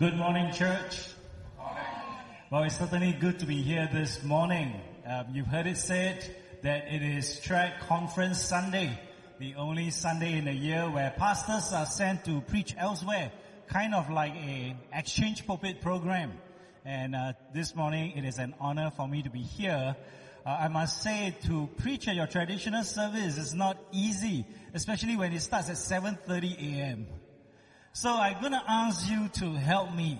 Good morning, church. Well, it's certainly good to be here this morning. Um, you've heard it said that it is TRAC Conference Sunday, the only Sunday in the year where pastors are sent to preach elsewhere, kind of like a exchange pulpit program. And uh, this morning, it is an honor for me to be here. Uh, I must say, to preach at your traditional service is not easy, especially when it starts at 7:30 a.m. So I'm going to ask you to help me.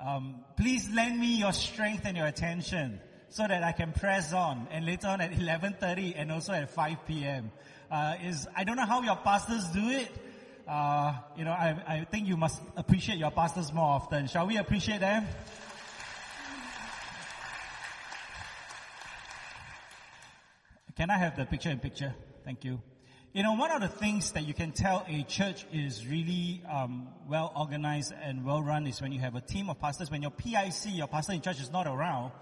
Um, please lend me your strength and your attention so that I can press on. And later on at 11:30 and also at 5 p.m. Uh, is I don't know how your pastors do it. Uh, you know, I, I think you must appreciate your pastors more often. Shall we appreciate them? Can I have the picture in picture? Thank you. You know, one of the things that you can tell a church is really um, well organized and well run is when you have a team of pastors. When your PIC, your pastor in church, is not around,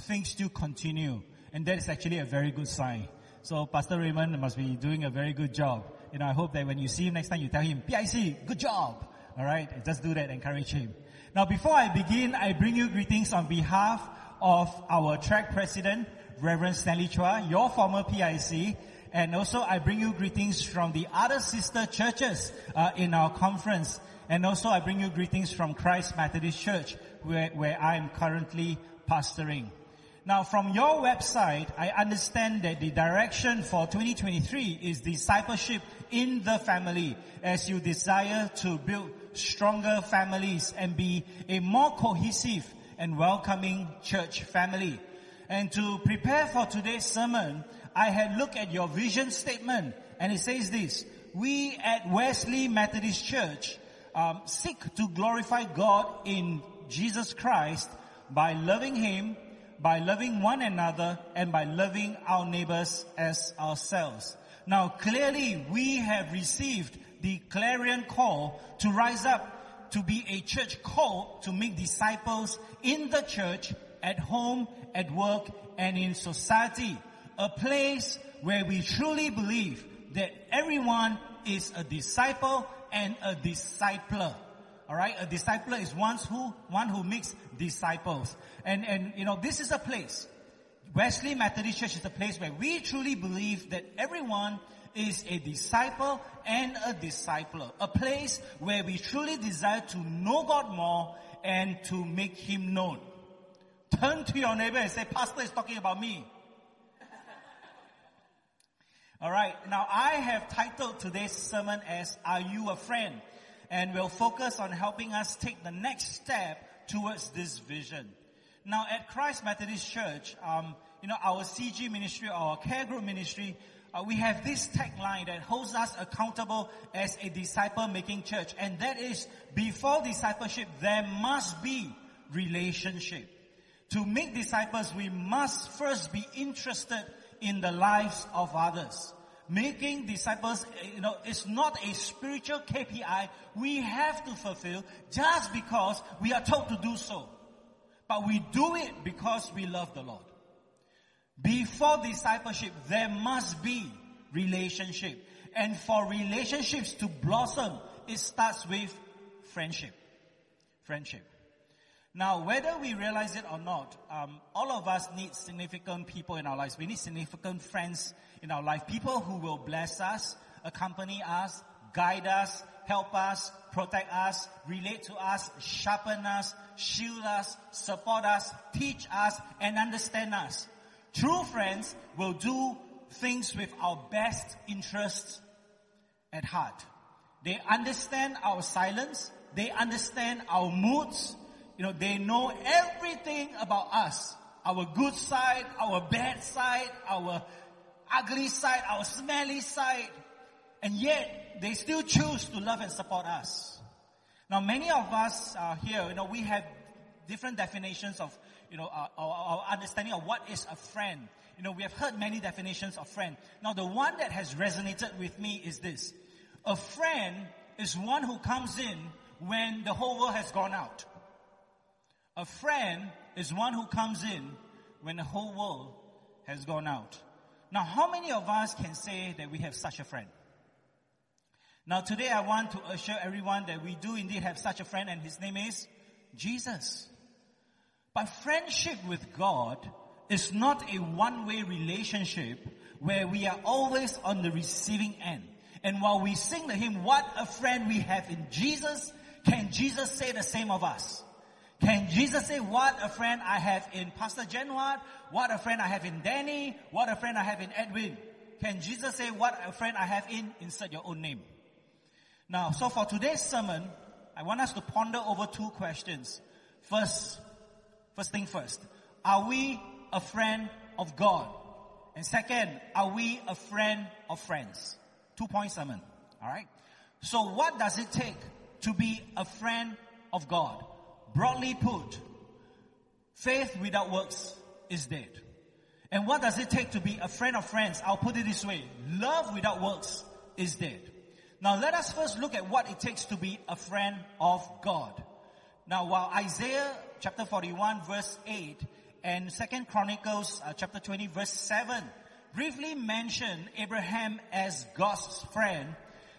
things still continue, and that is actually a very good sign. So, Pastor Raymond must be doing a very good job. You know, I hope that when you see him next time, you tell him, PIC, good job. All right, just do that, encourage him. Now, before I begin, I bring you greetings on behalf of our TRAC president, Reverend Stanley Chua, your former PIC, and also I bring you greetings from the other sister churches uh, in our conference. And also I bring you greetings from Christ Methodist Church, where, where I am currently pastoring. Now from your website, I understand that the direction for 2023 is discipleship in the family as you desire to build stronger families and be a more cohesive and welcoming church family. And to prepare for today's sermon, I had looked at your vision statement and it says this, we at Wesley Methodist Church um, seek to glorify God in Jesus Christ by loving Him, by loving one another, and by loving our neighbors as ourselves. Now clearly we have received the clarion call to rise up to be a church called to make disciples in the church, at home, at work, and in society a place where we truly believe that everyone is a disciple and a discipler. Alright, a discipler is one who, one who makes disciples. And, and, you know, this is a place. Wesley Methodist Church is a place where we truly believe that everyone is a disciple and a discipler. A place where we truly desire to know God more and to make Him known. Turn to your neighbor and say, Pastor is talking about me. All right. Now I have titled today's sermon as Are You a Friend? And we'll focus on helping us take the next step towards this vision. Now at Christ Methodist Church, um, you know, our CG ministry, our care group ministry, uh, we have this tagline that holds us accountable as a disciple making church. And that is, before discipleship, there must be relationship. To make disciples, we must first be interested in the lives of others. Making disciples, eh, you know, is not a spiritual KPI we have to fulfill just because we are told to do so. But we do it because we love the Lord. Before discipleship, there must be relationship. And for relationships to blossom, it starts with friendship. Friendship. Now, whether we realize it or not, um, all of us need significant people in our lives. We need significant friends in our life. People who will bless us, accompany us, guide us, help us, protect us, relate to us, sharpen us, shield us, support us, teach us, and understand us. True friends will do things with our best interests at heart. They understand our silence. They understand our moods you know, they know everything about us. Our good side, our bad side, our ugly side, our smelly side. And yet, they still choose to love and support us. Now, many of us are here, you know, we have different definitions of, you know, our, our, our understanding of what is a friend. You know, we have heard many definitions of friend. Now, the one that has resonated with me is this. A friend is one who comes in when the whole world has gone out. A friend is one who comes in when the whole world has gone out. Now, how many of us can say that we have such a friend? Now, today I want to assure everyone that we do indeed have such a friend, and his name is Jesus. But friendship with God is not a one-way relationship where we are always on the receiving end. And while we sing the hymn, what a friend we have in Jesus, can Jesus say the same of us? Can Jesus say, what a friend I have in Pastor Genward, what a friend I have in Danny, what a friend I have in Edwin? Can Jesus say, what a friend I have in, insert your own name? Now, so for today's sermon, I want us to ponder over two questions. First, first thing first, are we a friend of God? And second, are we a friend of friends? Two point sermon. Alright? So what does it take to be a friend of God? Broadly put, faith without works is dead. And what does it take to be a friend of friends? I'll put it this way. Love without works is dead. Now let us first look at what it takes to be a friend of God. Now while Isaiah chapter 41 verse 8 and Second Chronicles uh, chapter 20 verse 7 briefly mention Abraham as God's friend,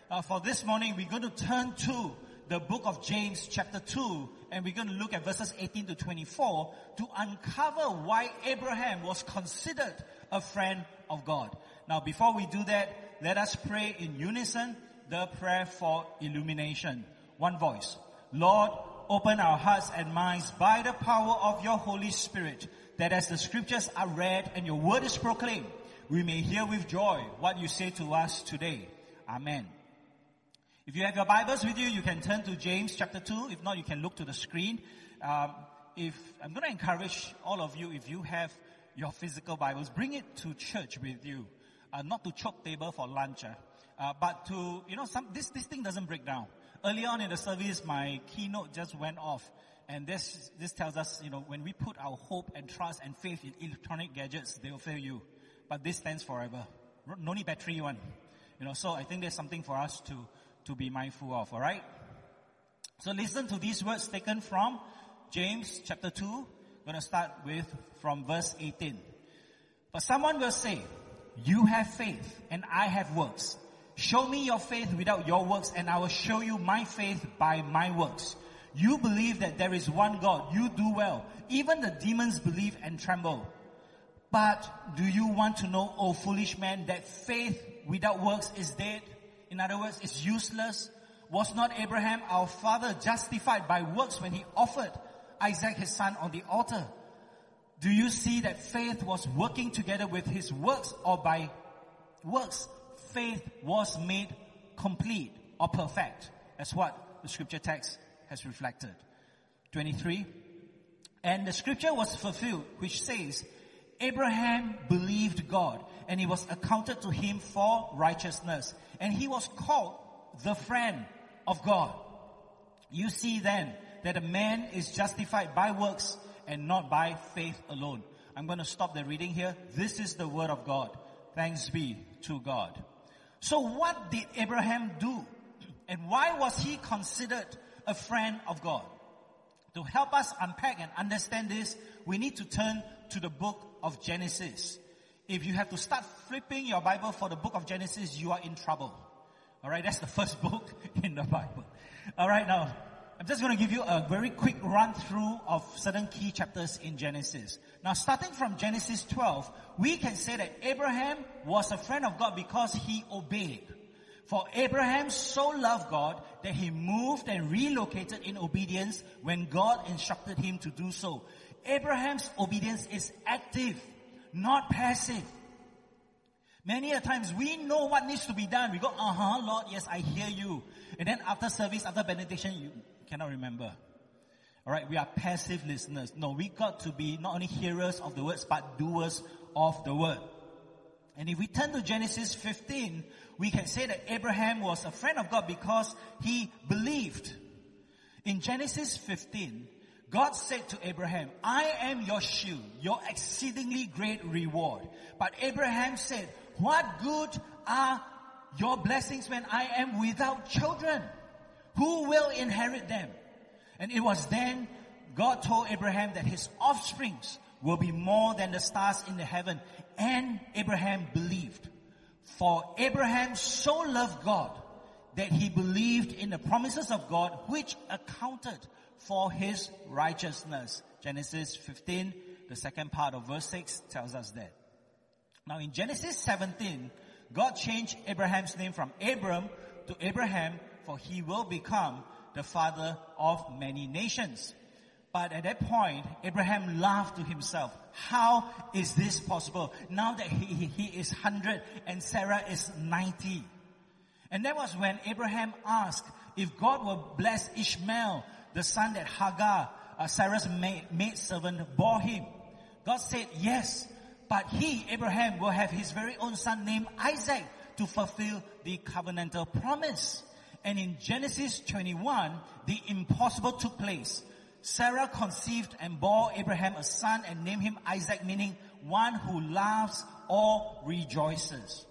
uh, for this morning we're going to turn to the book of James chapter 2 and we're going to look at verses 18 to 24 to uncover why Abraham was considered a friend of God. Now before we do that, let us pray in unison the prayer for illumination. One voice. Lord, open our hearts and minds by the power of your Holy Spirit that as the scriptures are read and your word is proclaimed, we may hear with joy what you say to us today. Amen. If you have your Bibles with you, you can turn to James chapter 2. If not, you can look to the screen. Um, if I'm going to encourage all of you, if you have your physical Bibles, bring it to church with you. Uh, not to chop table for lunch, uh, uh, but to, you know, some, this, this thing doesn't break down. Early on in the service, my keynote just went off. And this, this tells us, you know, when we put our hope and trust and faith in electronic gadgets, they will fail you. But this stands forever. No need battery one. You know, so I think there's something for us to, to be mindful of, alright? So listen to these words taken from James chapter 2. I'm to start with from verse 18. But someone will say, you have faith and I have works. Show me your faith without your works and I will show you my faith by my works. You believe that there is one God. You do well. Even the demons believe and tremble. But do you want to know, O foolish man, that faith without works is dead? In other words, it's useless. Was not Abraham our father justified by works when he offered Isaac his son on the altar? Do you see that faith was working together with his works or by works faith was made complete or perfect? That's what the scripture text has reflected. 23. And the scripture was fulfilled which says, Abraham believed God and he was accounted to him for righteousness and he was called the friend of God. You see then that a man is justified by works and not by faith alone. I'm going to stop the reading here. This is the word of God. Thanks be to God. So what did Abraham do? And why was he considered a friend of God? To help us unpack and understand this, we need to turn to the book of Genesis. If you have to start flipping your Bible for the book of Genesis, you are in trouble. Alright, that's the first book in the Bible. Alright, now, I'm just going to give you a very quick run through of certain key chapters in Genesis. Now, starting from Genesis 12, we can say that Abraham was a friend of God because he obeyed. For Abraham so loved God that he moved and relocated in obedience when God instructed him to do so. Abraham's obedience is active, not passive. Many a times we know what needs to be done. We go, uh-huh, Lord, yes, I hear you. And then after service, after benediction, you cannot remember. Alright, we are passive listeners. No, we got to be not only hearers of the words, but doers of the word. And if we turn to Genesis 15, we can say that Abraham was a friend of God because he believed. In Genesis 15, God said to Abraham, I am your shield, your exceedingly great reward. But Abraham said, what good are your blessings when I am without children? Who will inherit them? And it was then God told Abraham that his offsprings will be more than the stars in the heaven. And Abraham believed. For Abraham so loved God that he believed in the promises of God which accounted for his righteousness. Genesis 15, the second part of verse 6 tells us that. Now in Genesis 17, God changed Abraham's name from Abram to Abraham for he will become the father of many nations. But at that point, Abraham laughed to himself. How is this possible? Now that he, he is 100 and Sarah is 90. And that was when Abraham asked if God will bless Ishmael, the son that Hagar, uh, Sarah's maid, maid servant, bore him. God said yes, but he, Abraham, will have his very own son named Isaac to fulfill the covenantal promise. And in Genesis 21, the impossible took place. Sarah conceived and bore Abraham a son and named him Isaac, meaning one who laughs or rejoices.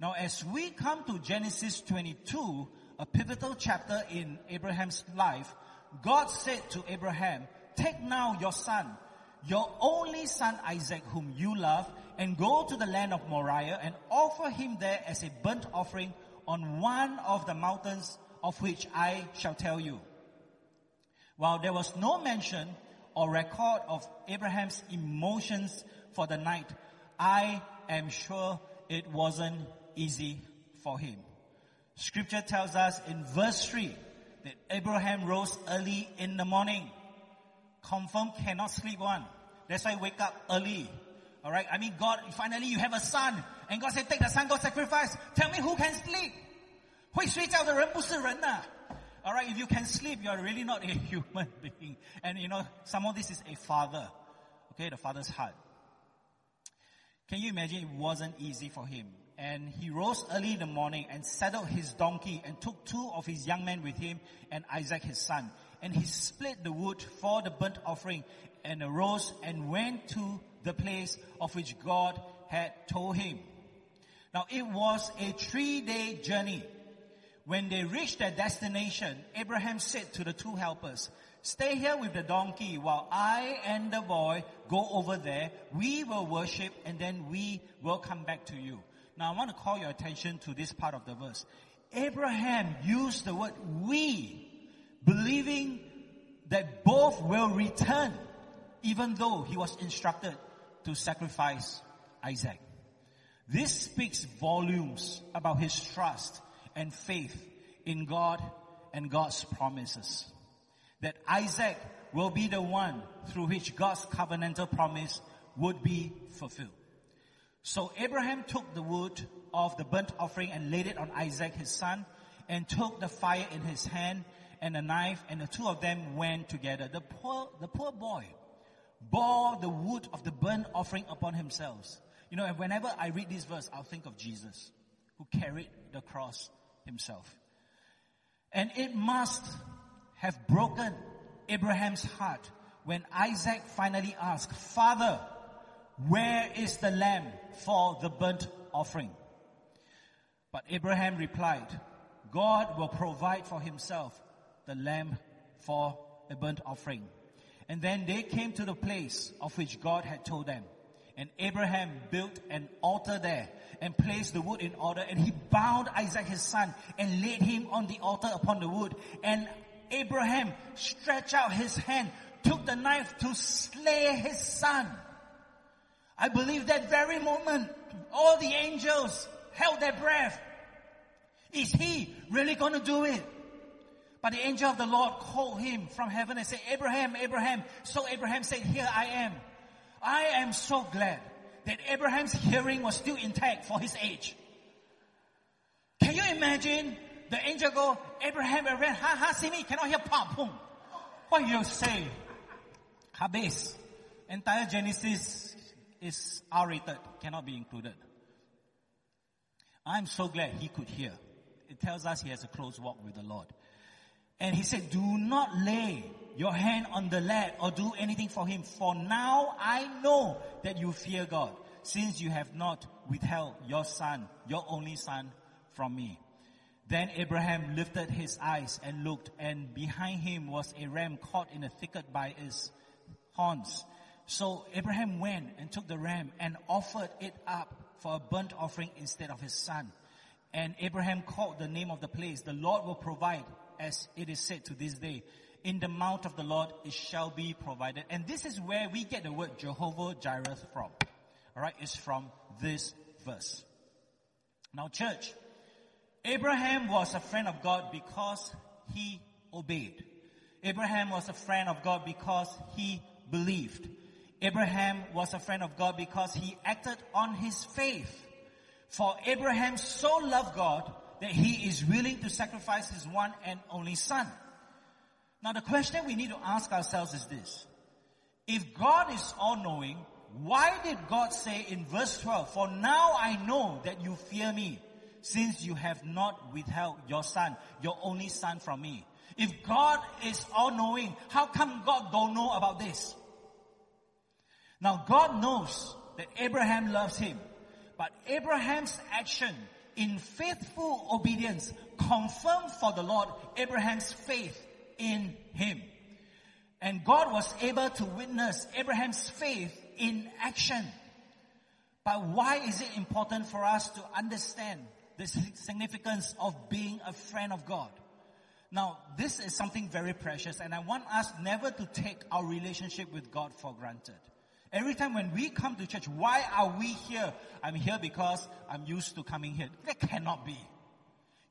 Now as we come to Genesis 22, a pivotal chapter in Abraham's life, God said to Abraham, take now your son, your only son Isaac whom you love, and go to the land of Moriah and offer him there as a burnt offering on one of the mountains of which I shall tell you. While there was no mention or record of Abraham's emotions for the night, I am sure it wasn't easy for him. Scripture tells us in verse 3 that Abraham rose early in the morning. Confirm cannot sleep one. That's why wake up early. Alright, I mean God, finally you have a son. And God said, take the son, go sacrifice. Tell me who can sleep? 会睡觉的人不是人呐、All right, if you can sleep, you are really not a human being. And you know, some of this is a father. Okay, the father's heart. Can you imagine it wasn't easy for him? And he rose early in the morning and saddled his donkey and took two of his young men with him and Isaac his son. And he split the wood for the burnt offering and arose and went to the place of which God had told him. Now it was a three day journey. When they reached their destination, Abraham said to the two helpers, stay here with the donkey while I and the boy go over there. We will worship and then we will come back to you. Now I want to call your attention to this part of the verse. Abraham used the word we, believing that both will return, even though he was instructed to sacrifice Isaac. This speaks volumes about his trust and faith in God and God's promises. That Isaac will be the one through which God's covenantal promise would be fulfilled. So Abraham took the wood of the burnt offering and laid it on Isaac his son and took the fire in his hand and a knife and the two of them went together. The poor, the poor boy bore the wood of the burnt offering upon himself. You know, and whenever I read this verse, I'll think of Jesus who carried the cross himself. And it must have broken Abraham's heart when Isaac finally asked, Father, where is the lamb for the burnt offering? But Abraham replied, God will provide for himself the lamb for a burnt offering. And then they came to the place of which God had told them. And Abraham built an altar there and placed the wood in order and he bound Isaac his son and laid him on the altar upon the wood. And Abraham stretched out his hand, took the knife to slay his son. I believe that very moment, all the angels held their breath. Is he really to do it? But the angel of the Lord called him from heaven and said, Abraham, Abraham. So Abraham said, here I am. I am so glad that Abraham's hearing was still intact for his age. Can you imagine the angel go, Abraham, Abraham, ha ha, see me, cannot hear pop, boom. What you say? Habis. Entire Genesis is R-rated, cannot be included. I'm so glad he could hear. It tells us he has a close walk with the Lord. And he said, do not lay your hand on the lad or do anything for him. For now I know that you fear God since you have not withheld your son, your only son from me. Then Abraham lifted his eyes and looked and behind him was a ram caught in a thicket by its horns. So Abraham went and took the ram and offered it up for a burnt offering instead of his son. And Abraham called the name of the place, the Lord will provide as it is said to this day In the mount of the Lord it shall be provided. And this is where we get the word Jehovah Jireh from. Alright, it's from this verse. Now church, Abraham was a friend of God because he obeyed. Abraham was a friend of God because he believed. Abraham was a friend of God because he acted on his faith. For Abraham so loved God that he is willing to sacrifice his one and only son. Now the question we need to ask ourselves is this. If God is all knowing, why did God say in verse 12, for now I know that you fear me, since you have not withheld your son, your only son from me. If God is all knowing, how come God don't know about this? Now God knows that Abraham loves him, but Abraham's action in faithful obedience confirmed for the Lord Abraham's faith in him. And God was able to witness Abraham's faith in action. But why is it important for us to understand the significance of being a friend of God? Now, this is something very precious and I want us never to take our relationship with God for granted. Every time when we come to church, why are we here? I'm here because I'm used to coming here. That cannot be.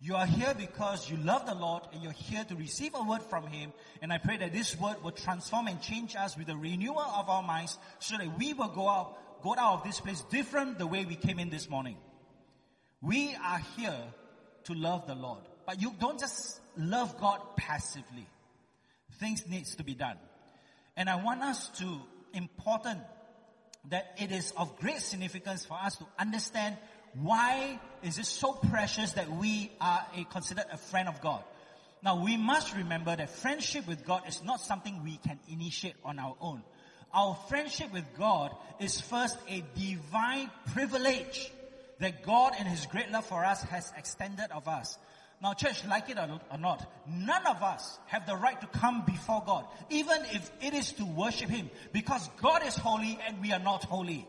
You are here because you love the Lord and you're here to receive a word from Him. And I pray that this word will transform and change us with the renewal of our minds so that we will go out, go out of this place different the way we came in this morning. We are here to love the Lord. But you don't just love God passively. Things needs to be done. And I want us to important that it is of great significance for us to understand why is it so precious that we are a, considered a friend of God. Now we must remember that friendship with God is not something we can initiate on our own. Our friendship with God is first a divine privilege that God in His great love for us has extended of us. Now church, like it or not, none of us have the right to come before God, even if it is to worship Him, because God is holy and we are not holy.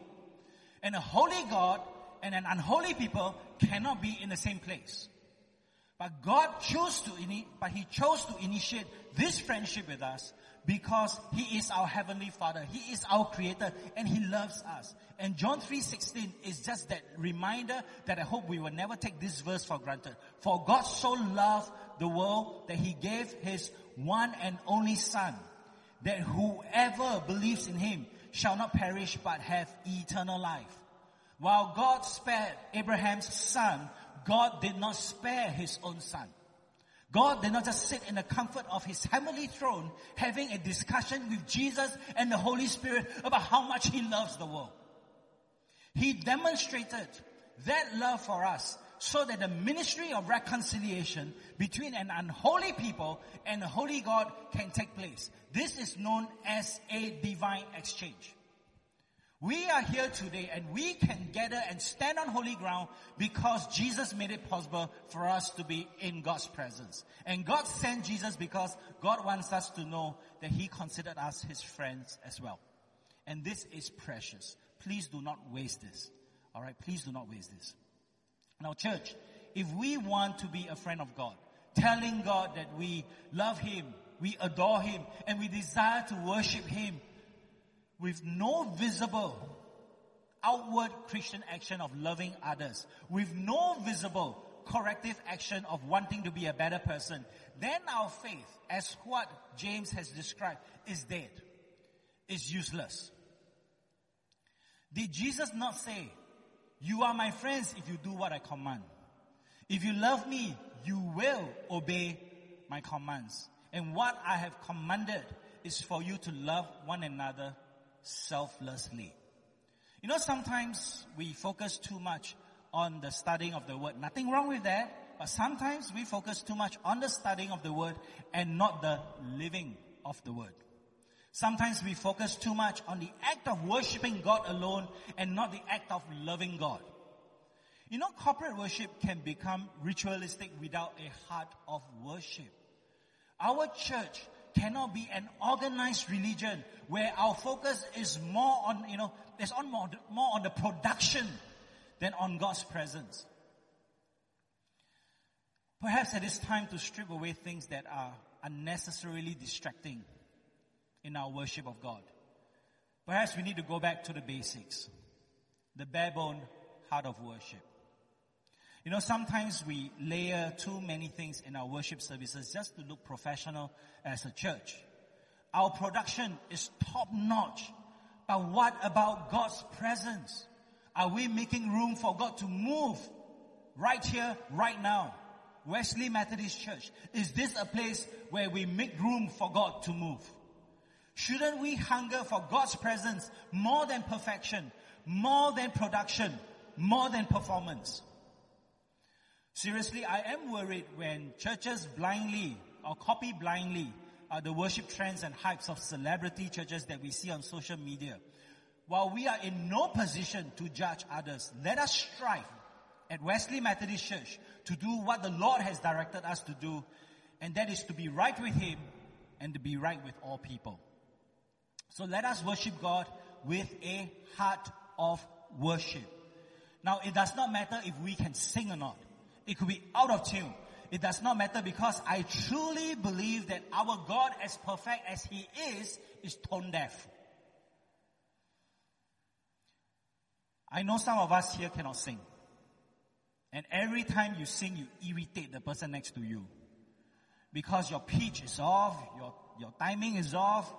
And a holy God and an unholy people cannot be in the same place. But God chose to, but He chose to initiate this friendship with us because He is our Heavenly Father. He is our Creator and He loves us. And John 3.16 is just that reminder that I hope we will never take this verse for granted. For God so loved the world that He gave His one and only Son, that whoever believes in Him shall not perish but have eternal life. While God spared Abraham's son, God did not spare his own son. God did not just sit in the comfort of his heavenly throne having a discussion with Jesus and the Holy Spirit about how much he loves the world. He demonstrated that love for us so that the ministry of reconciliation between an unholy people and a holy God can take place. This is known as a divine exchange. We are here today and we can gather and stand on holy ground because Jesus made it possible for us to be in God's presence. And God sent Jesus because God wants us to know that He considered us His friends as well. And this is precious. Please do not waste this. Alright, please do not waste this. Now church, if we want to be a friend of God, telling God that we love Him, we adore Him, and we desire to worship Him, with no visible outward Christian action of loving others, with no visible corrective action of wanting to be a better person, then our faith, as what James has described, is dead, is useless. Did Jesus not say, you are my friends if you do what I command? If you love me, you will obey my commands. And what I have commanded is for you to love one another selflessly. You know, sometimes we focus too much on the studying of the word. Nothing wrong with that. But sometimes we focus too much on the studying of the word and not the living of the word. Sometimes we focus too much on the act of worshiping God alone and not the act of loving God. You know, corporate worship can become ritualistic without a heart of worship. Our church cannot be an organized religion where our focus is more on, you know, is on more, more on the production than on God's presence. Perhaps it is time to strip away things that are unnecessarily distracting in our worship of God. Perhaps we need to go back to the basics, the bare bone heart of worship. You know, sometimes we layer too many things in our worship services just to look professional as a church. Our production is top notch, but what about God's presence? Are we making room for God to move right here, right now? Wesley Methodist Church, is this a place where we make room for God to move? Shouldn't we hunger for God's presence more than perfection, more than production, more than performance? Seriously, I am worried when churches blindly or copy blindly uh, the worship trends and hypes of celebrity churches that we see on social media. While we are in no position to judge others, let us strive at Wesley Methodist Church to do what the Lord has directed us to do, and that is to be right with Him and to be right with all people. So let us worship God with a heart of worship. Now, it does not matter if we can sing or not. It could be out of tune. It does not matter because I truly believe that our God, as perfect as He is, is tone deaf. I know some of us here cannot sing. And every time you sing, you irritate the person next to you. Because your pitch is off, your, your timing is off.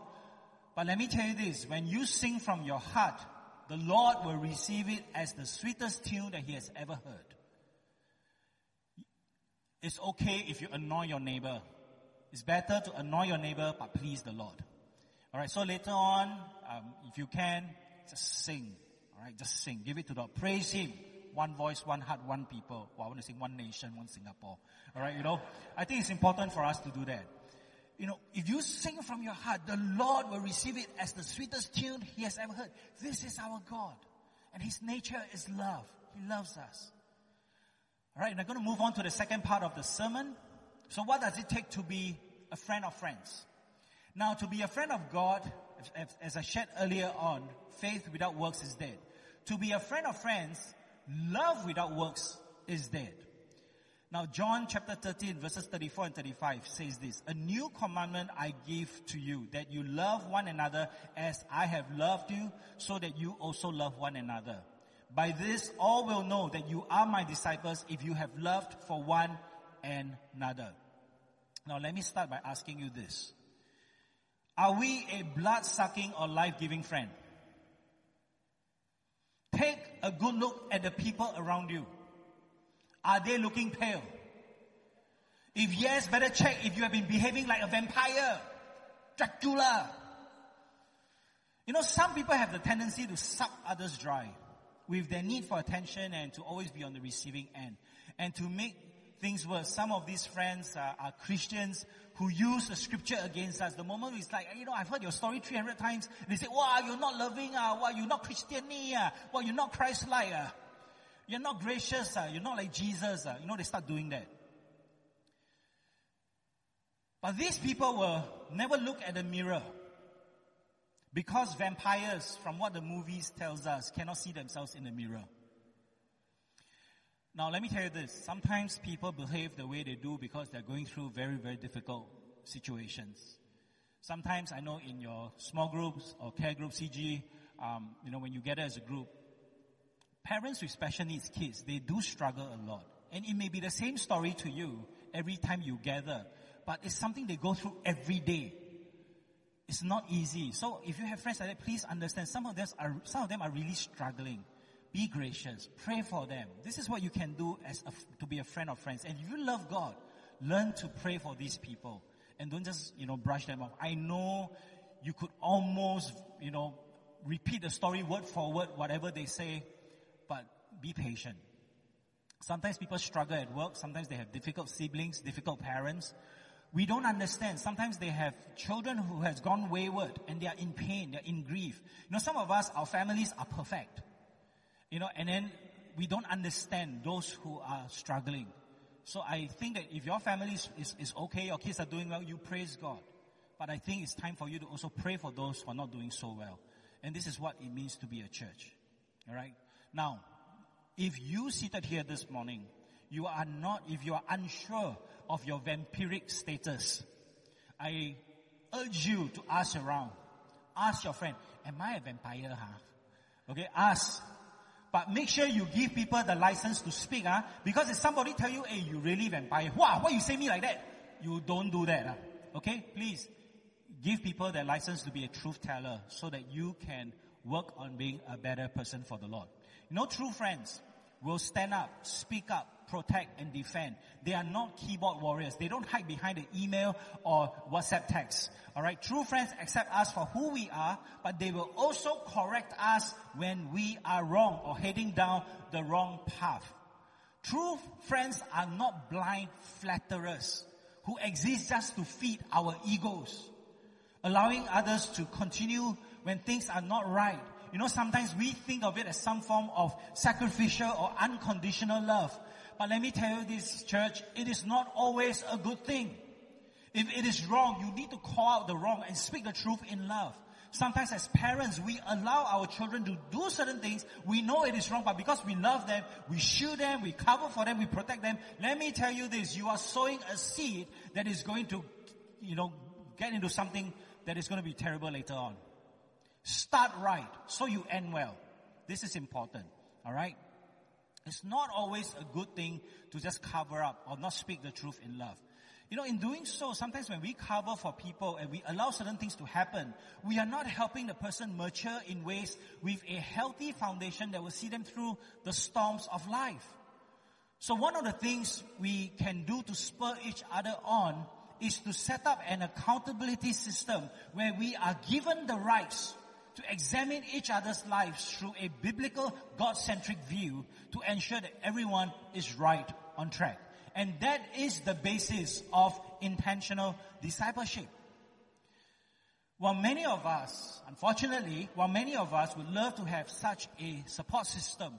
But let me tell you this, when you sing from your heart, the Lord will receive it as the sweetest tune that He has ever heard. It's okay if you annoy your neighbor. It's better to annoy your neighbor but please the Lord. Alright, so later on, um, if you can, just sing. Alright, just sing. Give it to the Lord. Praise Him one voice, one heart, one people. Well, I want to sing one nation, one Singapore. All right, you know, I think it's important for us to do that. You know, if you sing from your heart, the Lord will receive it as the sweetest tune He has ever heard. This is our God, and His nature is love. He loves us. All right, and I'm going to move on to the second part of the sermon. So, what does it take to be a friend of friends? Now, to be a friend of God, as I shared earlier on, faith without works is dead. To be a friend of friends love without works is dead. Now John chapter 13 verses 34 and 35 says this, a new commandment I give to you, that you love one another as I have loved you, so that you also love one another. By this all will know that you are my disciples if you have loved for one another. Now let me start by asking you this. Are we a blood-sucking or life-giving friend? Take a good look at the people around you. Are they looking pale? If yes, better check if you have been behaving like a vampire, Dracula. You know, some people have the tendency to suck others dry with their need for attention and to always be on the receiving end. And to make things worse, some of these friends are, are Christians who use the scripture against us. The moment it's like, you know, I've heard your story 300 times. They say, wow, you're not loving, uh, wow, you're not Christian, uh, wow, you're not Christ-like, uh, you're not gracious, uh, you're not like Jesus, uh, you know, they start doing that. But these people will never look at the mirror. Because vampires, from what the movies tells us, cannot see themselves in the mirror. Now, let me tell you this. Sometimes people behave the way they do because they're going through very, very difficult situations. Sometimes I know in your small groups or care group, CG, um, you know, when you gather as a group, parents with special needs kids, they do struggle a lot. And it may be the same story to you every time you gather, but it's something they go through every day. It's not easy. So if you have friends like that, please understand some of them are, some of them are really struggling. Be gracious. Pray for them. This is what you can do as a, to be a friend of friends. And if you love God, learn to pray for these people and don't just, you know, brush them off. I know you could almost, you know, repeat the story word for word, whatever they say, but be patient. Sometimes people struggle at work. Sometimes they have difficult siblings, difficult parents. We don't understand. Sometimes they have children who has gone wayward and they are in pain, they're in grief. You know, some of us, our families are perfect. You know, and then we don't understand those who are struggling. So I think that if your family is, is, okay, your kids are doing well, you praise God. But I think it's time for you to also pray for those who are not doing so well. And this is what it means to be a church. Alright? Now, if you seated here this morning, you are not, if you are unsure of your vampiric status, I urge you to ask around. Ask your friend, am I a vampire, huh? Okay, ask. But make sure you give people the license to speak, huh? Because if somebody tell you, hey, you really vampire, wow, why you say me like that? You don't do that, huh? Okay, please. Give people the license to be a truth teller so that you can work on being a better person for the Lord. You know, true friends will stand up, speak up, protect and defend. They are not keyboard warriors. They don't hide behind the email or WhatsApp text. Alright, true friends accept us for who we are, but they will also correct us when we are wrong or heading down the wrong path. True friends are not blind flatterers who exist just to feed our egos, allowing others to continue when things are not right. You know, sometimes we think of it as some form of sacrificial or unconditional love. But let me tell you this, church, it is not always a good thing. If it is wrong, you need to call out the wrong and speak the truth in love. Sometimes as parents, we allow our children to do certain things. We know it is wrong, but because we love them, we shield them, we cover for them, we protect them. Let me tell you this, you are sowing a seed that is going to, you know, get into something that is going to be terrible later on. Start right, so you end well. This is important, alright? It's not always a good thing to just cover up or not speak the truth in love. You know, in doing so, sometimes when we cover for people and we allow certain things to happen, we are not helping the person mature in ways with a healthy foundation that will see them through the storms of life. So one of the things we can do to spur each other on is to set up an accountability system where we are given the rights to examine each other's lives through a biblical, God-centric view to ensure that everyone is right on track. And that is the basis of intentional discipleship. While many of us, unfortunately, while many of us would love to have such a support system,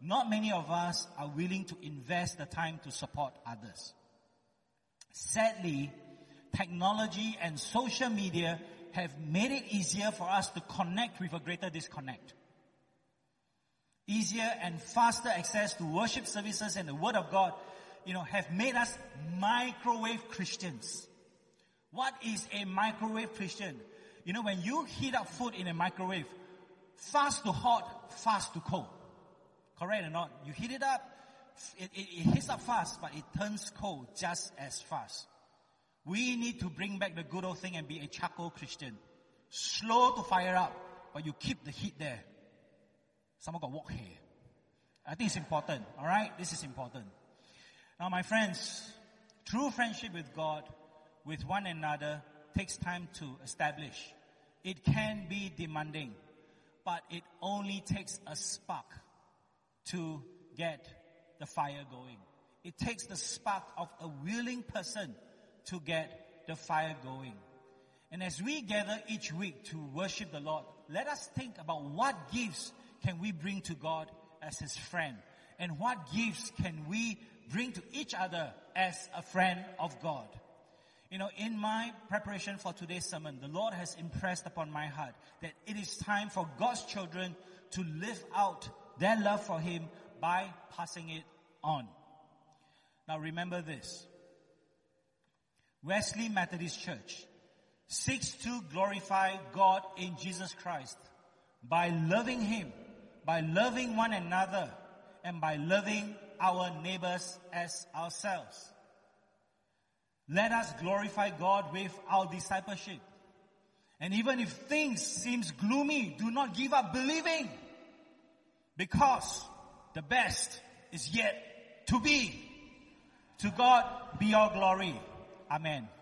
not many of us are willing to invest the time to support others. Sadly, technology and social media have made it easier for us to connect with a greater disconnect. Easier and faster access to worship services and the Word of God, you know, have made us microwave Christians. What is a microwave Christian? You know, when you heat up food in a microwave, fast to hot, fast to cold. Correct or not? You heat it up, it, it, it heats up fast, but it turns cold just as fast. We need to bring back the good old thing and be a charcoal Christian. Slow to fire up, but you keep the heat there. Someone got walk here. I think it's important. Alright? This is important. Now my friends, true friendship with God, with one another, takes time to establish. It can be demanding, but it only takes a spark to get the fire going. It takes the spark of a willing person to get the fire going. And as we gather each week to worship the Lord, let us think about what gifts can we bring to God as His friend? And what gifts can we bring to each other as a friend of God? You know, in my preparation for today's sermon, the Lord has impressed upon my heart that it is time for God's children to live out their love for Him by passing it on. Now remember this. Wesley Methodist Church seeks to glorify God in Jesus Christ by loving Him, by loving one another, and by loving our neighbors as ourselves. Let us glorify God with our discipleship. And even if things seems gloomy, do not give up believing. Because the best is yet to be. To God be all glory. Amen.